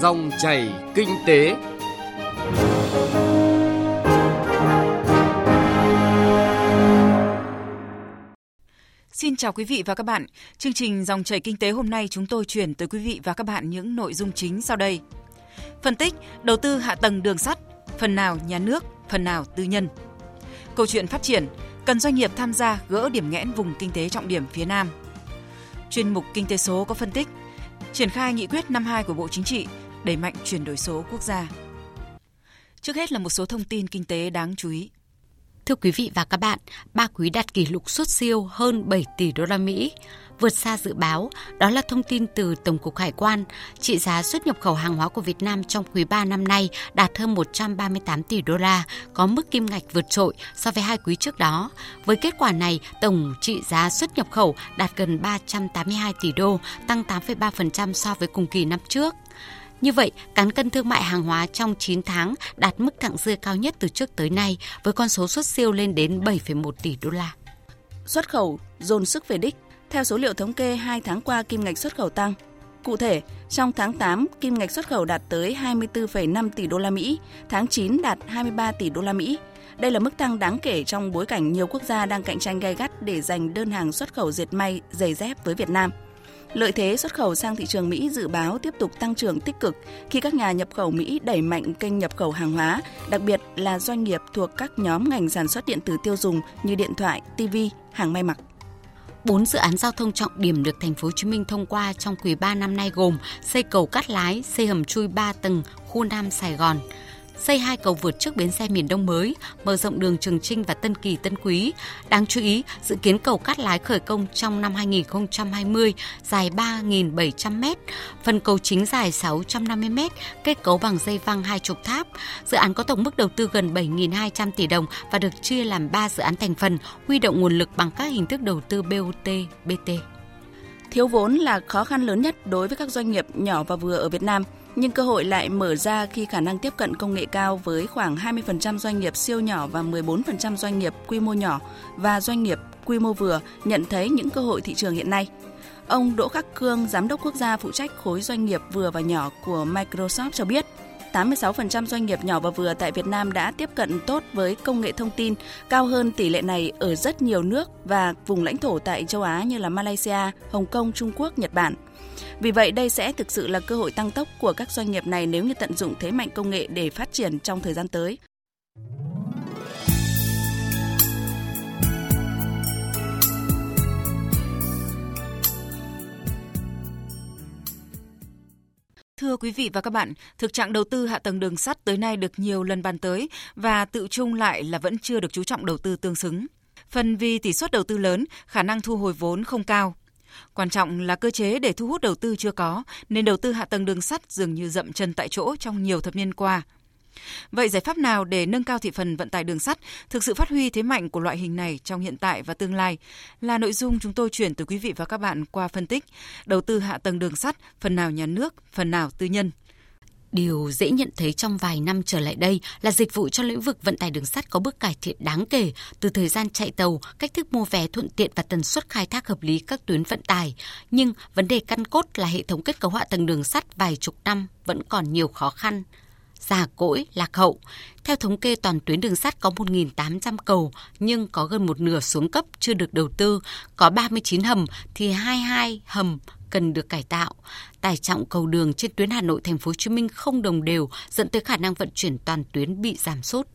Dòng chảy kinh tế. Xin chào quý vị và các bạn. Chương trình Dòng chảy kinh tế hôm nay chúng tôi chuyển tới quý vị và các bạn những nội dung chính sau đây. Phân tích đầu tư hạ tầng đường sắt, phần nào nhà nước, phần nào tư nhân. Câu chuyện phát triển, cần doanh nghiệp tham gia gỡ điểm nghẽn vùng kinh tế trọng điểm phía Nam. Chuyên mục Kinh tế số có phân tích triển khai nghị quyết năm 2 của Bộ Chính trị đẩy mạnh chuyển đổi số quốc gia. Trước hết là một số thông tin kinh tế đáng chú ý. Thưa quý vị và các bạn, ba quý đạt kỷ lục xuất siêu hơn 7 tỷ đô la Mỹ, vượt xa dự báo. Đó là thông tin từ Tổng cục Hải quan. Trị giá xuất nhập khẩu hàng hóa của Việt Nam trong quý 3 năm nay đạt hơn 138 tỷ đô la, có mức kim ngạch vượt trội so với hai quý trước đó. Với kết quả này, tổng trị giá xuất nhập khẩu đạt gần 382 tỷ đô, tăng 8,3% so với cùng kỳ năm trước. Như vậy, cán cân thương mại hàng hóa trong 9 tháng đạt mức thặng dư cao nhất từ trước tới nay với con số xuất siêu lên đến 7,1 tỷ đô la. Xuất khẩu dồn sức về đích. Theo số liệu thống kê 2 tháng qua kim ngạch xuất khẩu tăng. Cụ thể, trong tháng 8, kim ngạch xuất khẩu đạt tới 24,5 tỷ đô la Mỹ, tháng 9 đạt 23 tỷ đô la Mỹ. Đây là mức tăng đáng kể trong bối cảnh nhiều quốc gia đang cạnh tranh gay gắt để giành đơn hàng xuất khẩu dệt may, giày dép với Việt Nam. Lợi thế xuất khẩu sang thị trường Mỹ dự báo tiếp tục tăng trưởng tích cực khi các nhà nhập khẩu Mỹ đẩy mạnh kênh nhập khẩu hàng hóa, đặc biệt là doanh nghiệp thuộc các nhóm ngành sản xuất điện tử tiêu dùng như điện thoại, TV, hàng may mặc. Bốn dự án giao thông trọng điểm được thành phố Hồ Chí Minh thông qua trong quý 3 năm nay gồm xây cầu Cát Lái, xây hầm chui 3 tầng khu Nam Sài Gòn, xây hai cầu vượt trước bến xe miền Đông mới, mở rộng đường Trường Trinh và Tân Kỳ Tân Quý. Đáng chú ý, dự kiến cầu Cát Lái khởi công trong năm 2020 dài 3.700 m, phần cầu chính dài 650 m, kết cấu bằng dây văng hai trục tháp. Dự án có tổng mức đầu tư gần 7.200 tỷ đồng và được chia làm 3 dự án thành phần, huy động nguồn lực bằng các hình thức đầu tư BOT, BT. Thiếu vốn là khó khăn lớn nhất đối với các doanh nghiệp nhỏ và vừa ở Việt Nam – nhưng cơ hội lại mở ra khi khả năng tiếp cận công nghệ cao với khoảng 20% doanh nghiệp siêu nhỏ và 14% doanh nghiệp quy mô nhỏ và doanh nghiệp quy mô vừa nhận thấy những cơ hội thị trường hiện nay. Ông Đỗ Khắc Cương, giám đốc quốc gia phụ trách khối doanh nghiệp vừa và nhỏ của Microsoft cho biết, 86% doanh nghiệp nhỏ và vừa tại Việt Nam đã tiếp cận tốt với công nghệ thông tin, cao hơn tỷ lệ này ở rất nhiều nước và vùng lãnh thổ tại châu Á như là Malaysia, Hồng Kông, Trung Quốc, Nhật Bản. Vì vậy, đây sẽ thực sự là cơ hội tăng tốc của các doanh nghiệp này nếu như tận dụng thế mạnh công nghệ để phát triển trong thời gian tới. Thưa quý vị và các bạn, thực trạng đầu tư hạ tầng đường sắt tới nay được nhiều lần bàn tới và tự chung lại là vẫn chưa được chú trọng đầu tư tương xứng. Phần vì tỷ suất đầu tư lớn, khả năng thu hồi vốn không cao. Quan trọng là cơ chế để thu hút đầu tư chưa có, nên đầu tư hạ tầng đường sắt dường như dậm chân tại chỗ trong nhiều thập niên qua. Vậy giải pháp nào để nâng cao thị phần vận tải đường sắt, thực sự phát huy thế mạnh của loại hình này trong hiện tại và tương lai là nội dung chúng tôi chuyển từ quý vị và các bạn qua phân tích đầu tư hạ tầng đường sắt, phần nào nhà nước, phần nào tư nhân. Điều dễ nhận thấy trong vài năm trở lại đây là dịch vụ trong lĩnh vực vận tải đường sắt có bước cải thiện đáng kể từ thời gian chạy tàu, cách thức mua vé thuận tiện và tần suất khai thác hợp lý các tuyến vận tải. Nhưng vấn đề căn cốt là hệ thống kết cấu hạ tầng đường sắt vài chục năm vẫn còn nhiều khó khăn già cỗi, lạc hậu. Theo thống kê toàn tuyến đường sắt có 1.800 cầu nhưng có gần một nửa xuống cấp chưa được đầu tư, có 39 hầm thì 22 hầm cần được cải tạo. Tải trọng cầu đường trên tuyến Hà Nội thành phố Hồ Chí Minh không đồng đều dẫn tới khả năng vận chuyển toàn tuyến bị giảm sút.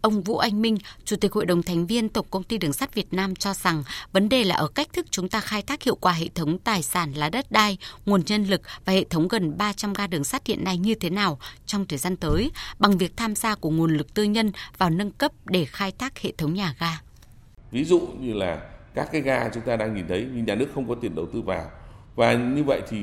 Ông Vũ Anh Minh, Chủ tịch Hội đồng thành viên Tổng công ty Đường sắt Việt Nam cho rằng vấn đề là ở cách thức chúng ta khai thác hiệu quả hệ thống tài sản là đất đai, nguồn nhân lực và hệ thống gần 300 ga đường sắt hiện nay như thế nào trong thời gian tới bằng việc tham gia của nguồn lực tư nhân vào nâng cấp để khai thác hệ thống nhà ga. Ví dụ như là các cái ga chúng ta đang nhìn thấy nhưng nhà nước không có tiền đầu tư vào và như vậy thì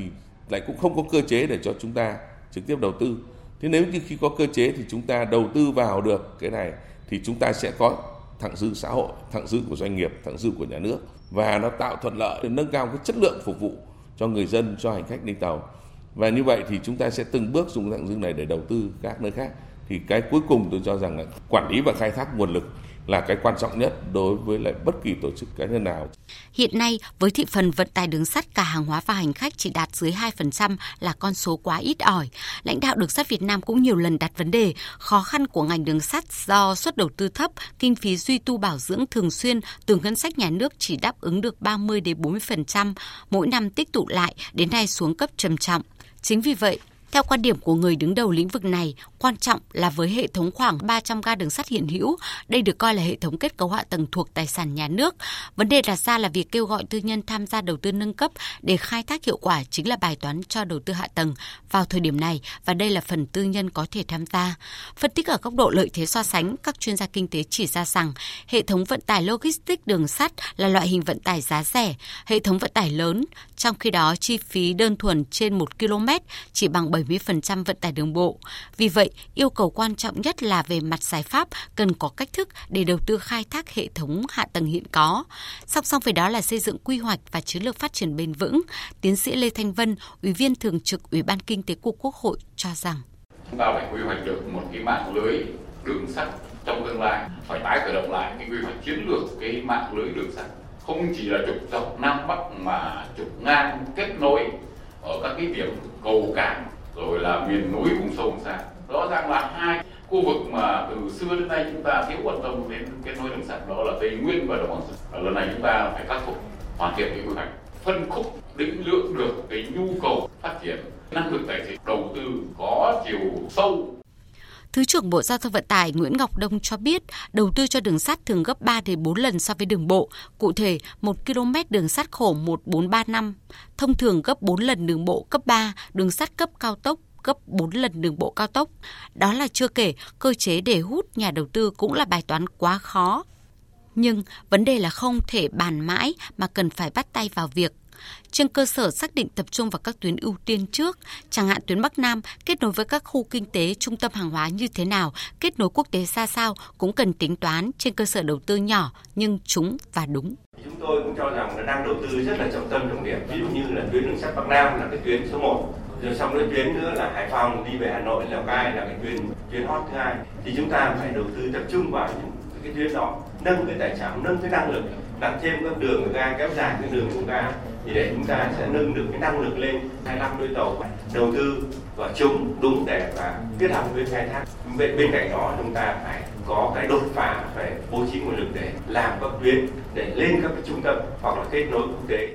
lại cũng không có cơ chế để cho chúng ta trực tiếp đầu tư thế nếu như khi có cơ chế thì chúng ta đầu tư vào được cái này thì chúng ta sẽ có thặng dư xã hội thặng dư của doanh nghiệp thặng dư của nhà nước. Và nó tạo thuận lợi để nâng cao cái chất lượng phục vụ cho người dân, cho hành khách đi tàu. Và như vậy thì chúng ta sẽ từng bước dùng thặng dư này để đầu tư các nơi khác. Thì cái cuối cùng tôi cho rằng là quản lý và khai thác nguồn lực là cái quan trọng nhất đối với lại bất kỳ tổ chức cá nhân nào. Hiện nay, với thị phần vận tải đường sắt cả hàng hóa và hành khách chỉ đạt dưới 2% là con số quá ít ỏi. Lãnh đạo đường sắt Việt Nam cũng nhiều lần đặt vấn đề khó khăn của ngành đường sắt do suất đầu tư thấp, kinh phí duy tu bảo dưỡng thường xuyên từ ngân sách nhà nước chỉ đáp ứng được 30 đến 40%, mỗi năm tích tụ lại đến nay xuống cấp trầm trọng. Chính vì vậy, theo quan điểm của người đứng đầu lĩnh vực này, quan trọng là với hệ thống khoảng 300 ga đường sắt hiện hữu, đây được coi là hệ thống kết cấu hạ tầng thuộc tài sản nhà nước. Vấn đề đặt ra là việc kêu gọi tư nhân tham gia đầu tư nâng cấp để khai thác hiệu quả chính là bài toán cho đầu tư hạ tầng vào thời điểm này và đây là phần tư nhân có thể tham gia. Phân tích ở góc độ lợi thế so sánh, các chuyên gia kinh tế chỉ ra rằng hệ thống vận tải logistics đường sắt là loại hình vận tải giá rẻ, hệ thống vận tải lớn, trong khi đó chi phí đơn thuần trên 1 km chỉ bằng 70% vận tải đường bộ. Vì vậy, yêu cầu quan trọng nhất là về mặt giải pháp cần có cách thức để đầu tư khai thác hệ thống hạ tầng hiện có. Song song với đó là xây dựng quy hoạch và chiến lược phát triển bền vững. Tiến sĩ Lê Thanh Vân, Ủy viên Thường trực Ủy ban Kinh tế của Quốc hội cho rằng chúng ta phải quy hoạch được một cái mạng lưới đường sắt trong tương lai phải tái khởi động lại cái quy hoạch chiến lược cái mạng lưới đường sắt không chỉ là trục dọc nam bắc mà trục ngang kết nối ở các cái điểm cầu cảng rồi là miền núi vùng sâu vùng xa rõ ràng là hai khu vực mà từ xưa đến nay chúng ta thiếu quan tâm đến kết nối đường sắt đó là tây nguyên và đồng bằng sông lần này chúng ta phải khắc phục, hoàn thiện cái quy hoạch, phân khúc, định lượng được cái nhu cầu phát triển, năng lực tài chính, đầu tư có chiều sâu Thứ trưởng Bộ Giao thông Vận tải Nguyễn Ngọc Đông cho biết, đầu tư cho đường sắt thường gấp 3 đến 4 lần so với đường bộ. Cụ thể, 1 km đường sắt khổ 1435, thông thường gấp 4 lần đường bộ cấp 3, đường sắt cấp cao tốc gấp 4 lần đường bộ cao tốc. Đó là chưa kể, cơ chế để hút nhà đầu tư cũng là bài toán quá khó. Nhưng vấn đề là không thể bàn mãi mà cần phải bắt tay vào việc trên cơ sở xác định tập trung vào các tuyến ưu tiên trước, chẳng hạn tuyến Bắc Nam kết nối với các khu kinh tế, trung tâm hàng hóa như thế nào, kết nối quốc tế ra sao cũng cần tính toán trên cơ sở đầu tư nhỏ nhưng chúng và đúng. Chúng tôi cũng cho rằng là đang đầu tư rất là trọng tâm trọng điểm, ví dụ như là tuyến đường sắt Bắc Nam là cái tuyến số 1, rồi xong cái tuyến nữa là Hải Phòng đi về Hà Nội, Lào Cai là cái tuyến tuyến hot thứ hai, thì chúng ta phải đầu tư tập trung vào những cái tuyến đó, nâng cái tải trọng, nâng cái năng lực, đặt thêm các đường ga kéo dài cái đường của ga thì để chúng ta sẽ nâng được cái năng lực lên 25 đôi tàu. Đầu tư vào chúng đúng để và kết hợp với khai thác. Bên, bên cạnh đó chúng ta phải có cái đột phá phải bố trí nguồn lực để làm các tuyến để lên các cái trung tâm hoặc là kết nối quốc tế.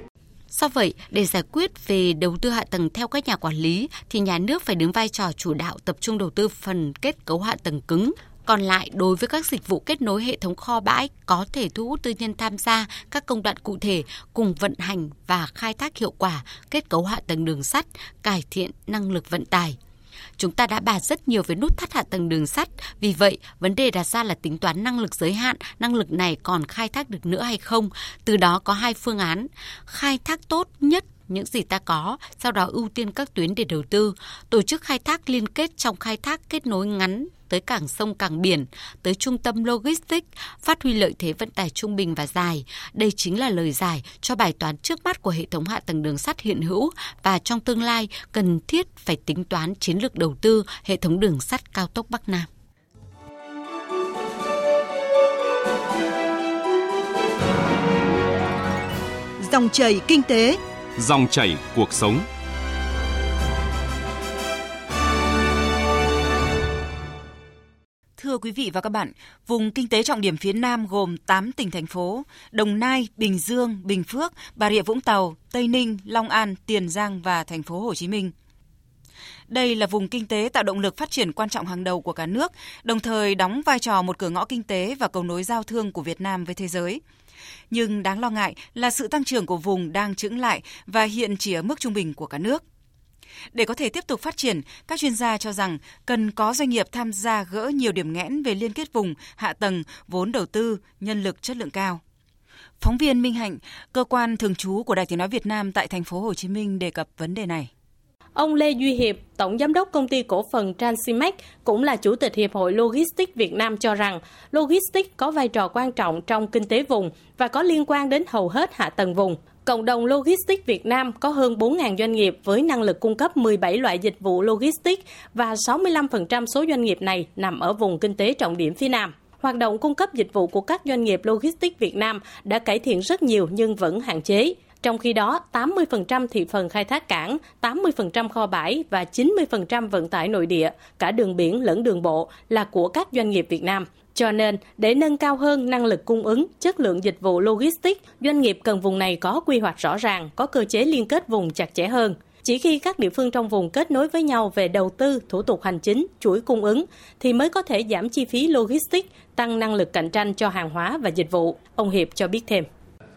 Do vậy, để giải quyết về đầu tư hạ tầng theo các nhà quản lý thì nhà nước phải đứng vai trò chủ đạo tập trung đầu tư phần kết cấu hạ tầng cứng, còn lại, đối với các dịch vụ kết nối hệ thống kho bãi có thể thu hút tư nhân tham gia các công đoạn cụ thể cùng vận hành và khai thác hiệu quả kết cấu hạ tầng đường sắt, cải thiện năng lực vận tải. Chúng ta đã bàn rất nhiều về nút thắt hạ tầng đường sắt, vì vậy vấn đề đặt ra là tính toán năng lực giới hạn, năng lực này còn khai thác được nữa hay không. Từ đó có hai phương án, khai thác tốt nhất những gì ta có, sau đó ưu tiên các tuyến để đầu tư, tổ chức khai thác liên kết trong khai thác kết nối ngắn tới cảng sông cảng biển, tới trung tâm logistics, phát huy lợi thế vận tải trung bình và dài. Đây chính là lời giải cho bài toán trước mắt của hệ thống hạ tầng đường sắt hiện hữu và trong tương lai cần thiết phải tính toán chiến lược đầu tư hệ thống đường sắt cao tốc Bắc Nam. Dòng chảy kinh tế, dòng chảy cuộc sống. Thưa quý vị và các bạn, vùng kinh tế trọng điểm phía Nam gồm 8 tỉnh thành phố: Đồng Nai, Bình Dương, Bình Phước, Bà Rịa Vũng Tàu, Tây Ninh, Long An, Tiền Giang và thành phố Hồ Chí Minh. Đây là vùng kinh tế tạo động lực phát triển quan trọng hàng đầu của cả nước, đồng thời đóng vai trò một cửa ngõ kinh tế và cầu nối giao thương của Việt Nam với thế giới. Nhưng đáng lo ngại là sự tăng trưởng của vùng đang chững lại và hiện chỉ ở mức trung bình của cả nước. Để có thể tiếp tục phát triển, các chuyên gia cho rằng cần có doanh nghiệp tham gia gỡ nhiều điểm nghẽn về liên kết vùng, hạ tầng, vốn đầu tư, nhân lực chất lượng cao. Phóng viên Minh Hạnh, cơ quan thường trú của Đài Tiếng nói Việt Nam tại thành phố Hồ Chí Minh đề cập vấn đề này. Ông Lê Duy Hiệp, Tổng Giám đốc Công ty Cổ phần Transimax, cũng là Chủ tịch Hiệp hội Logistics Việt Nam cho rằng, Logistics có vai trò quan trọng trong kinh tế vùng và có liên quan đến hầu hết hạ tầng vùng. Cộng đồng Logistics Việt Nam có hơn 4.000 doanh nghiệp với năng lực cung cấp 17 loại dịch vụ logistics và 65% số doanh nghiệp này nằm ở vùng kinh tế trọng điểm phía Nam. hoạt động cung cấp dịch vụ của các doanh nghiệp logistics Việt Nam đã cải thiện rất nhiều nhưng vẫn hạn chế. Trong khi đó, 80% thị phần khai thác cảng, 80% kho bãi và 90% vận tải nội địa, cả đường biển lẫn đường bộ là của các doanh nghiệp Việt Nam. Cho nên, để nâng cao hơn năng lực cung ứng, chất lượng dịch vụ logistics, doanh nghiệp cần vùng này có quy hoạch rõ ràng, có cơ chế liên kết vùng chặt chẽ hơn. Chỉ khi các địa phương trong vùng kết nối với nhau về đầu tư, thủ tục hành chính, chuỗi cung ứng thì mới có thể giảm chi phí logistics, tăng năng lực cạnh tranh cho hàng hóa và dịch vụ. Ông Hiệp cho biết thêm.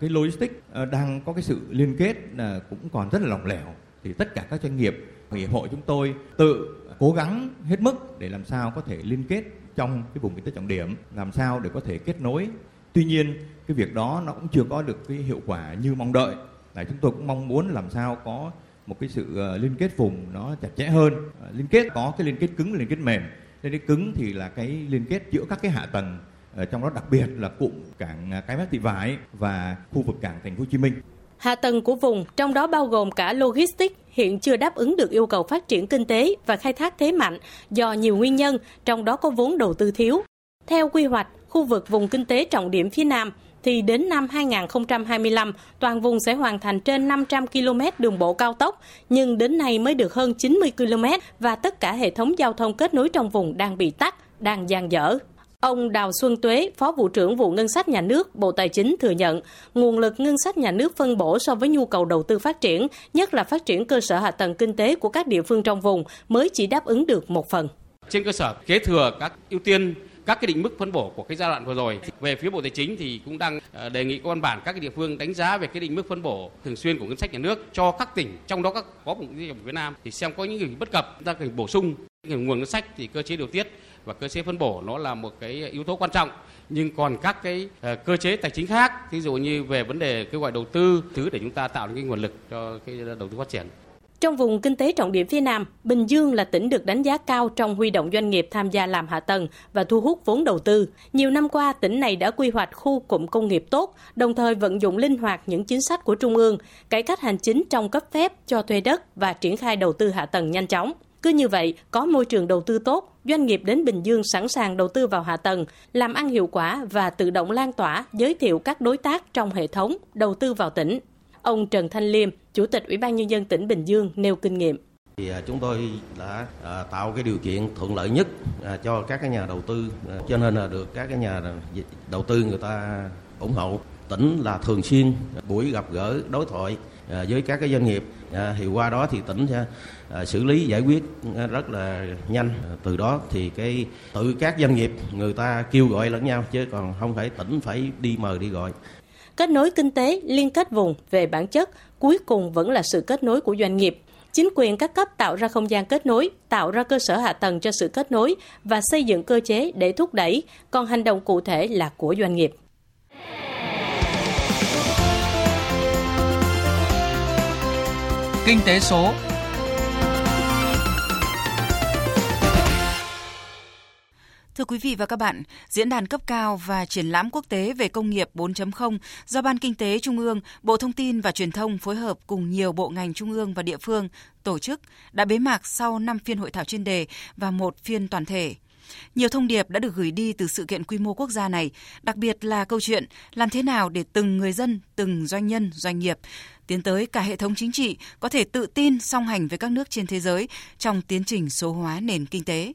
Cái logistics ờ, đang có cái sự liên kết là cũng còn rất là lỏng lẻo. Thì tất cả các doanh nghiệp hiệp hội chúng tôi tự cố gắng hết mức để làm sao có thể liên kết trong cái vùng kinh tế trọng điểm, làm sao để có thể kết nối. Tuy nhiên, cái việc đó nó cũng chưa có được cái hiệu quả như mong đợi. Là chúng tôi cũng mong muốn làm sao có một cái sự ờ, liên kết vùng nó chặt chẽ hơn. Liên kết có cái liên kết cứng, liên kết mềm. Liên kết cứng thì là cái liên kết giữa các cái hạ tầng Ờ, trong đó đặc biệt là cụm cảng à, cái mép thị vải và khu vực cảng thành phố Hồ Chí Minh Hạ tầng của vùng, trong đó bao gồm cả logistics, hiện chưa đáp ứng được yêu cầu phát triển kinh tế và khai thác thế mạnh do nhiều nguyên nhân, trong đó có vốn đầu tư thiếu. Theo quy hoạch, khu vực vùng kinh tế trọng điểm phía Nam thì đến năm 2025, toàn vùng sẽ hoàn thành trên 500 km đường bộ cao tốc, nhưng đến nay mới được hơn 90 km và tất cả hệ thống giao thông kết nối trong vùng đang bị tắc, đang dang dở. Ông Đào Xuân Tuế, Phó vụ trưởng vụ ngân sách nhà nước, Bộ Tài chính thừa nhận, nguồn lực ngân sách nhà nước phân bổ so với nhu cầu đầu tư phát triển, nhất là phát triển cơ sở hạ tầng kinh tế của các địa phương trong vùng mới chỉ đáp ứng được một phần. Trên cơ sở kế thừa các ưu tiên các cái định mức phân bổ của cái giai đoạn vừa rồi về phía bộ tài chính thì cũng đang ờ, đề nghị các văn bản các cái địa phương đánh giá về cái định mức phân bổ thường xuyên của ngân sách nhà nước cho các tỉnh trong đó các có vùng doanh Việt Nam thì xem có những gì bất cập chúng ta cần bổ sung nguồn ngân sách thì cơ chế điều tiết và cơ chế phân bổ nó là một cái yếu tố quan trọng nhưng còn các cái ờ, cơ chế tài chính khác ví dụ như về vấn đề kêu gọi đầu tư thứ để chúng ta tạo được cái nguồn lực cho cái đầu tư phát triển trong vùng kinh tế trọng điểm phía Nam, Bình Dương là tỉnh được đánh giá cao trong huy động doanh nghiệp tham gia làm hạ tầng và thu hút vốn đầu tư. Nhiều năm qua, tỉnh này đã quy hoạch khu cụm công nghiệp tốt, đồng thời vận dụng linh hoạt những chính sách của Trung ương, cải cách hành chính trong cấp phép cho thuê đất và triển khai đầu tư hạ tầng nhanh chóng. Cứ như vậy, có môi trường đầu tư tốt, doanh nghiệp đến Bình Dương sẵn sàng đầu tư vào hạ tầng, làm ăn hiệu quả và tự động lan tỏa, giới thiệu các đối tác trong hệ thống đầu tư vào tỉnh. Ông Trần Thanh Liêm, Chủ tịch Ủy ban Nhân dân tỉnh Bình Dương nêu kinh nghiệm. Thì à, chúng tôi đã à, tạo cái điều kiện thuận lợi nhất à, cho các cái nhà đầu tư, cho nên là được các cái nhà đầu tư người ta ủng hộ. Tỉnh là thường xuyên buổi gặp gỡ đối thoại À, với các cái doanh nghiệp à, thì qua đó thì tỉnh sẽ à, xử lý giải quyết rất là nhanh từ đó thì cái tự các doanh nghiệp người ta kêu gọi lẫn nhau chứ còn không phải tỉnh phải đi mời đi gọi Kết nối kinh tế, liên kết vùng về bản chất, cuối cùng vẫn là sự kết nối của doanh nghiệp. Chính quyền các cấp tạo ra không gian kết nối, tạo ra cơ sở hạ tầng cho sự kết nối và xây dựng cơ chế để thúc đẩy, còn hành động cụ thể là của doanh nghiệp. Kinh tế số Thưa quý vị và các bạn, diễn đàn cấp cao và triển lãm quốc tế về công nghiệp 4.0 do Ban Kinh tế Trung ương, Bộ Thông tin và Truyền thông phối hợp cùng nhiều bộ ngành trung ương và địa phương tổ chức đã bế mạc sau 5 phiên hội thảo chuyên đề và một phiên toàn thể. Nhiều thông điệp đã được gửi đi từ sự kiện quy mô quốc gia này, đặc biệt là câu chuyện làm thế nào để từng người dân, từng doanh nhân, doanh nghiệp tiến tới cả hệ thống chính trị có thể tự tin song hành với các nước trên thế giới trong tiến trình số hóa nền kinh tế.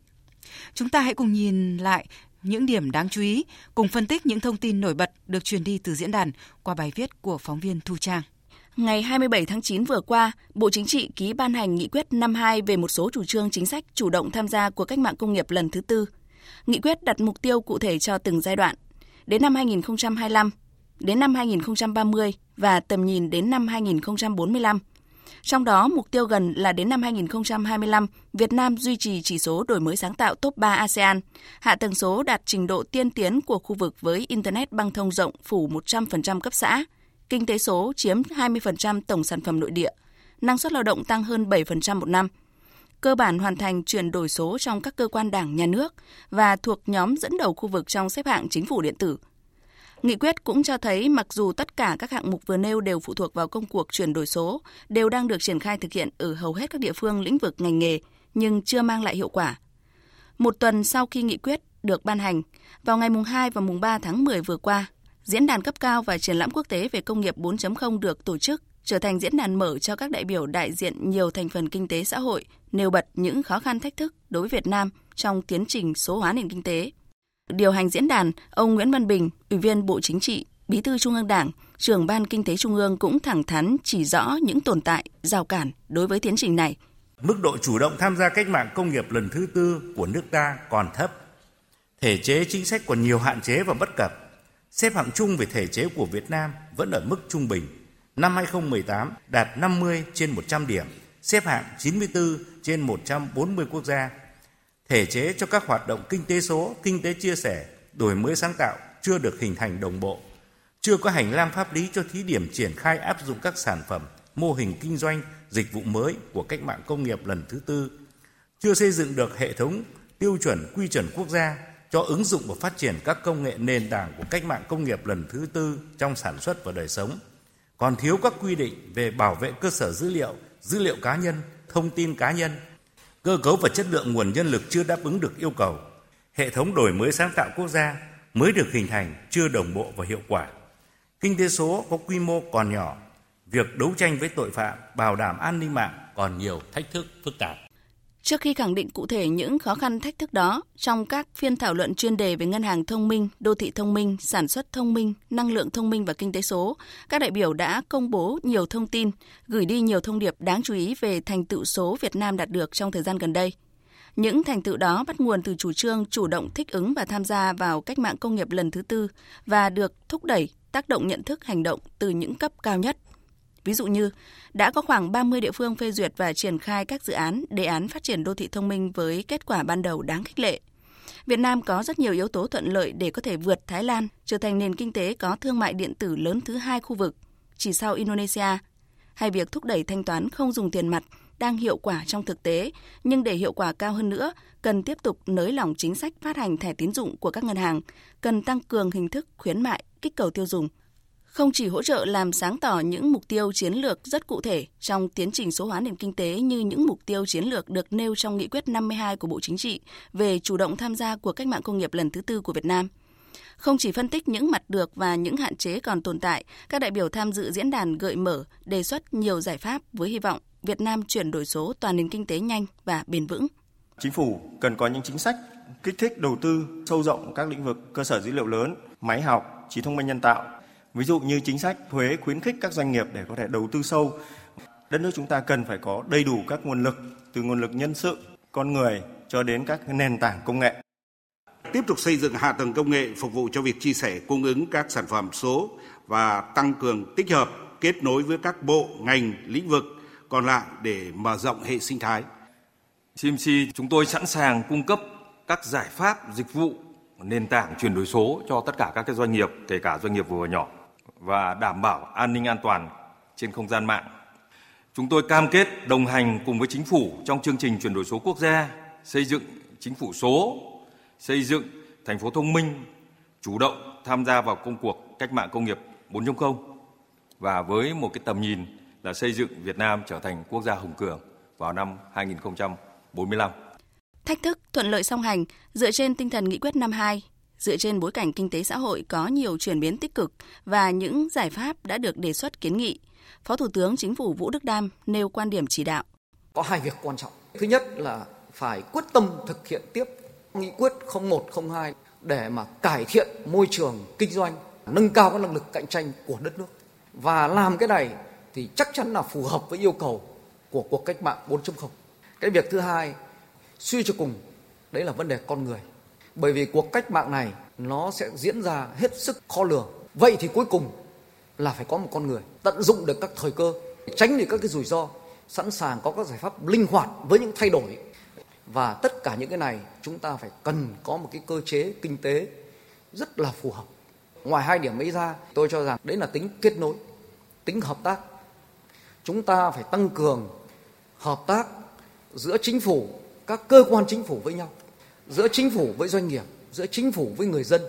Chúng ta hãy cùng nhìn lại những điểm đáng chú ý, cùng phân tích những thông tin nổi bật được truyền đi từ diễn đàn qua bài viết của phóng viên Thu Trang. Ngày 27 tháng 9 vừa qua, Bộ Chính trị ký ban hành nghị quyết 52 về một số chủ trương chính sách chủ động tham gia của cách mạng công nghiệp lần thứ tư. Nghị quyết đặt mục tiêu cụ thể cho từng giai đoạn. Đến năm 2025, đến năm 2030 và tầm nhìn đến năm 2045 trong đó, mục tiêu gần là đến năm 2025, Việt Nam duy trì chỉ số đổi mới sáng tạo top 3 ASEAN, hạ tầng số đạt trình độ tiên tiến của khu vực với Internet băng thông rộng phủ 100% cấp xã, kinh tế số chiếm 20% tổng sản phẩm nội địa, năng suất lao động tăng hơn 7% một năm, cơ bản hoàn thành chuyển đổi số trong các cơ quan đảng nhà nước và thuộc nhóm dẫn đầu khu vực trong xếp hạng chính phủ điện tử – Nghị quyết cũng cho thấy mặc dù tất cả các hạng mục vừa nêu đều phụ thuộc vào công cuộc chuyển đổi số, đều đang được triển khai thực hiện ở hầu hết các địa phương lĩnh vực ngành nghề, nhưng chưa mang lại hiệu quả. Một tuần sau khi nghị quyết được ban hành. Vào ngày mùng 2 và mùng 3 tháng 10 vừa qua, diễn đàn cấp cao và triển lãm quốc tế về công nghiệp 4.0 được tổ chức trở thành diễn đàn mở cho các đại biểu đại diện nhiều thành phần kinh tế xã hội nêu bật những khó khăn thách thức đối với Việt Nam trong tiến trình số hóa nền kinh tế. Điều hành diễn đàn, ông Nguyễn Văn Bình, Ủy viên Bộ Chính trị, Bí thư Trung ương Đảng, trưởng Ban Kinh tế Trung ương cũng thẳng thắn chỉ rõ những tồn tại, rào cản đối với tiến trình này. Mức độ chủ động tham gia cách mạng công nghiệp lần thứ tư của nước ta còn thấp. Thể chế chính sách còn nhiều hạn chế và bất cập. Xếp hạng chung về thể chế của Việt Nam vẫn ở mức trung bình. Năm 2018 đạt 50 trên 100 điểm, xếp hạng 94 trên 140 quốc gia. Thể chế cho các hoạt động kinh tế số, kinh tế chia sẻ, đổi mới sáng tạo chưa được hình thành đồng bộ. Chưa có hành lang pháp lý cho thí điểm triển khai áp dụng các sản phẩm, mô hình kinh doanh, dịch vụ mới của cách mạng công nghiệp lần thứ tư. Chưa xây dựng được hệ thống tiêu chuẩn quy chuẩn quốc gia cho ứng dụng và phát triển các công nghệ nền tảng của cách mạng công nghiệp lần thứ tư trong sản xuất và đời sống. Còn thiếu các quy định về bảo vệ cơ sở dữ liệu, dữ liệu cá nhân, thông tin cá nhân. Cơ cấu và chất lượng nguồn nhân lực chưa đáp ứng được yêu cầu. Hệ thống đổi mới sáng tạo quốc gia mới được hình thành chưa đồng bộ và hiệu quả. Kinh tế số có quy mô còn nhỏ, việc đấu tranh với tội phạm, bảo đảm an ninh mạng còn nhiều thách thức phức tạp. Trước khi khẳng định cụ thể những khó khăn thách thức đó, trong các phiên thảo luận chuyên đề về ngân hàng thông minh, đô thị thông minh, sản xuất thông minh, năng lượng thông minh và kinh tế số, các đại biểu đã công bố nhiều thông tin, gửi đi nhiều thông điệp đáng chú ý về thành tựu số Việt Nam đạt được trong thời gian gần đây. Những thành tựu đó bắt nguồn từ chủ trương chủ động thích ứng và tham gia vào cách mạng công nghiệp lần thứ tư và được thúc đẩy tác động nhận thức hành động từ những cấp cao nhất. Ví dụ như, đã có khoảng 30 địa phương phê duyệt và triển khai các dự án, đề án phát triển đô thị thông minh với kết quả ban đầu đáng khích lệ. Việt Nam có rất nhiều yếu tố thuận lợi để có thể vượt Thái Lan, trở thành nền kinh tế có thương mại điện tử lớn thứ hai khu vực, chỉ sau Indonesia. Hay việc thúc đẩy thanh toán không dùng tiền mặt đang hiệu quả trong thực tế, nhưng để hiệu quả cao hơn nữa, cần tiếp tục nới lỏng chính sách phát hành thẻ tín dụng của các ngân hàng, cần tăng cường hình thức khuyến mại, kích cầu tiêu dùng. Không chỉ hỗ trợ làm sáng tỏ những mục tiêu chiến lược rất cụ thể trong tiến trình số hóa nền kinh tế như những mục tiêu chiến lược được nêu trong nghị quyết 52 của Bộ Chính trị về chủ động tham gia cuộc cách mạng công nghiệp lần thứ tư của Việt Nam. Không chỉ phân tích những mặt được và những hạn chế còn tồn tại, các đại biểu tham dự diễn đàn gợi mở, đề xuất nhiều giải pháp với hy vọng Việt Nam chuyển đổi số toàn nền kinh tế nhanh và bền vững. Chính phủ cần có những chính sách kích thích đầu tư sâu rộng các lĩnh vực cơ sở dữ liệu lớn, máy học, trí thông minh nhân tạo. Ví dụ như chính sách thuế khuyến khích các doanh nghiệp để có thể đầu tư sâu. Đất nước chúng ta cần phải có đầy đủ các nguồn lực từ nguồn lực nhân sự, con người cho đến các nền tảng công nghệ. Tiếp tục xây dựng hạ tầng công nghệ phục vụ cho việc chia sẻ cung ứng các sản phẩm số và tăng cường tích hợp kết nối với các bộ, ngành, lĩnh vực còn lại để mở rộng hệ sinh thái. CMC chúng tôi sẵn sàng cung cấp các giải pháp dịch vụ nền tảng chuyển đổi số cho tất cả các cái doanh nghiệp, kể cả doanh nghiệp vừa và nhỏ và đảm bảo an ninh an toàn trên không gian mạng. Chúng tôi cam kết đồng hành cùng với chính phủ trong chương trình chuyển đổi số quốc gia, xây dựng chính phủ số, xây dựng thành phố thông minh, chủ động tham gia vào công cuộc cách mạng công nghiệp 4.0 và với một cái tầm nhìn là xây dựng Việt Nam trở thành quốc gia hùng cường vào năm 2045. Thách thức thuận lợi song hành dựa trên tinh thần nghị quyết 52, dựa trên bối cảnh kinh tế xã hội có nhiều chuyển biến tích cực và những giải pháp đã được đề xuất kiến nghị. Phó Thủ tướng Chính phủ Vũ Đức Đam nêu quan điểm chỉ đạo. Có hai việc quan trọng. Thứ nhất là phải quyết tâm thực hiện tiếp nghị quyết 0102 để mà cải thiện môi trường kinh doanh, nâng cao các năng lực cạnh tranh của đất nước. Và làm cái này thì chắc chắn là phù hợp với yêu cầu của cuộc cách mạng 4.0. Cái việc thứ hai, suy cho cùng, đấy là vấn đề con người. Bởi vì cuộc cách mạng này nó sẽ diễn ra hết sức khó lường. Vậy thì cuối cùng là phải có một con người tận dụng được các thời cơ, tránh được các cái rủi ro, sẵn sàng có các giải pháp linh hoạt với những thay đổi. Và tất cả những cái này chúng ta phải cần có một cái cơ chế kinh tế rất là phù hợp. Ngoài hai điểm ấy ra, tôi cho rằng đấy là tính kết nối, tính hợp tác chúng ta phải tăng cường hợp tác giữa chính phủ các cơ quan chính phủ với nhau giữa chính phủ với doanh nghiệp giữa chính phủ với người dân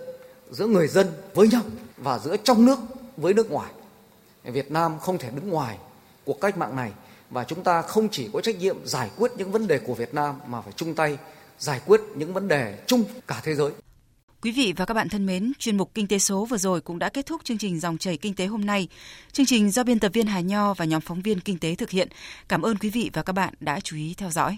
giữa người dân với nhau và giữa trong nước với nước ngoài việt nam không thể đứng ngoài cuộc cách mạng này và chúng ta không chỉ có trách nhiệm giải quyết những vấn đề của việt nam mà phải chung tay giải quyết những vấn đề chung cả thế giới. Quý vị và các bạn thân mến, chuyên mục Kinh tế số vừa rồi cũng đã kết thúc chương trình Dòng chảy Kinh tế hôm nay. Chương trình do biên tập viên Hà Nho và nhóm phóng viên Kinh tế thực hiện. Cảm ơn quý vị và các bạn đã chú ý theo dõi.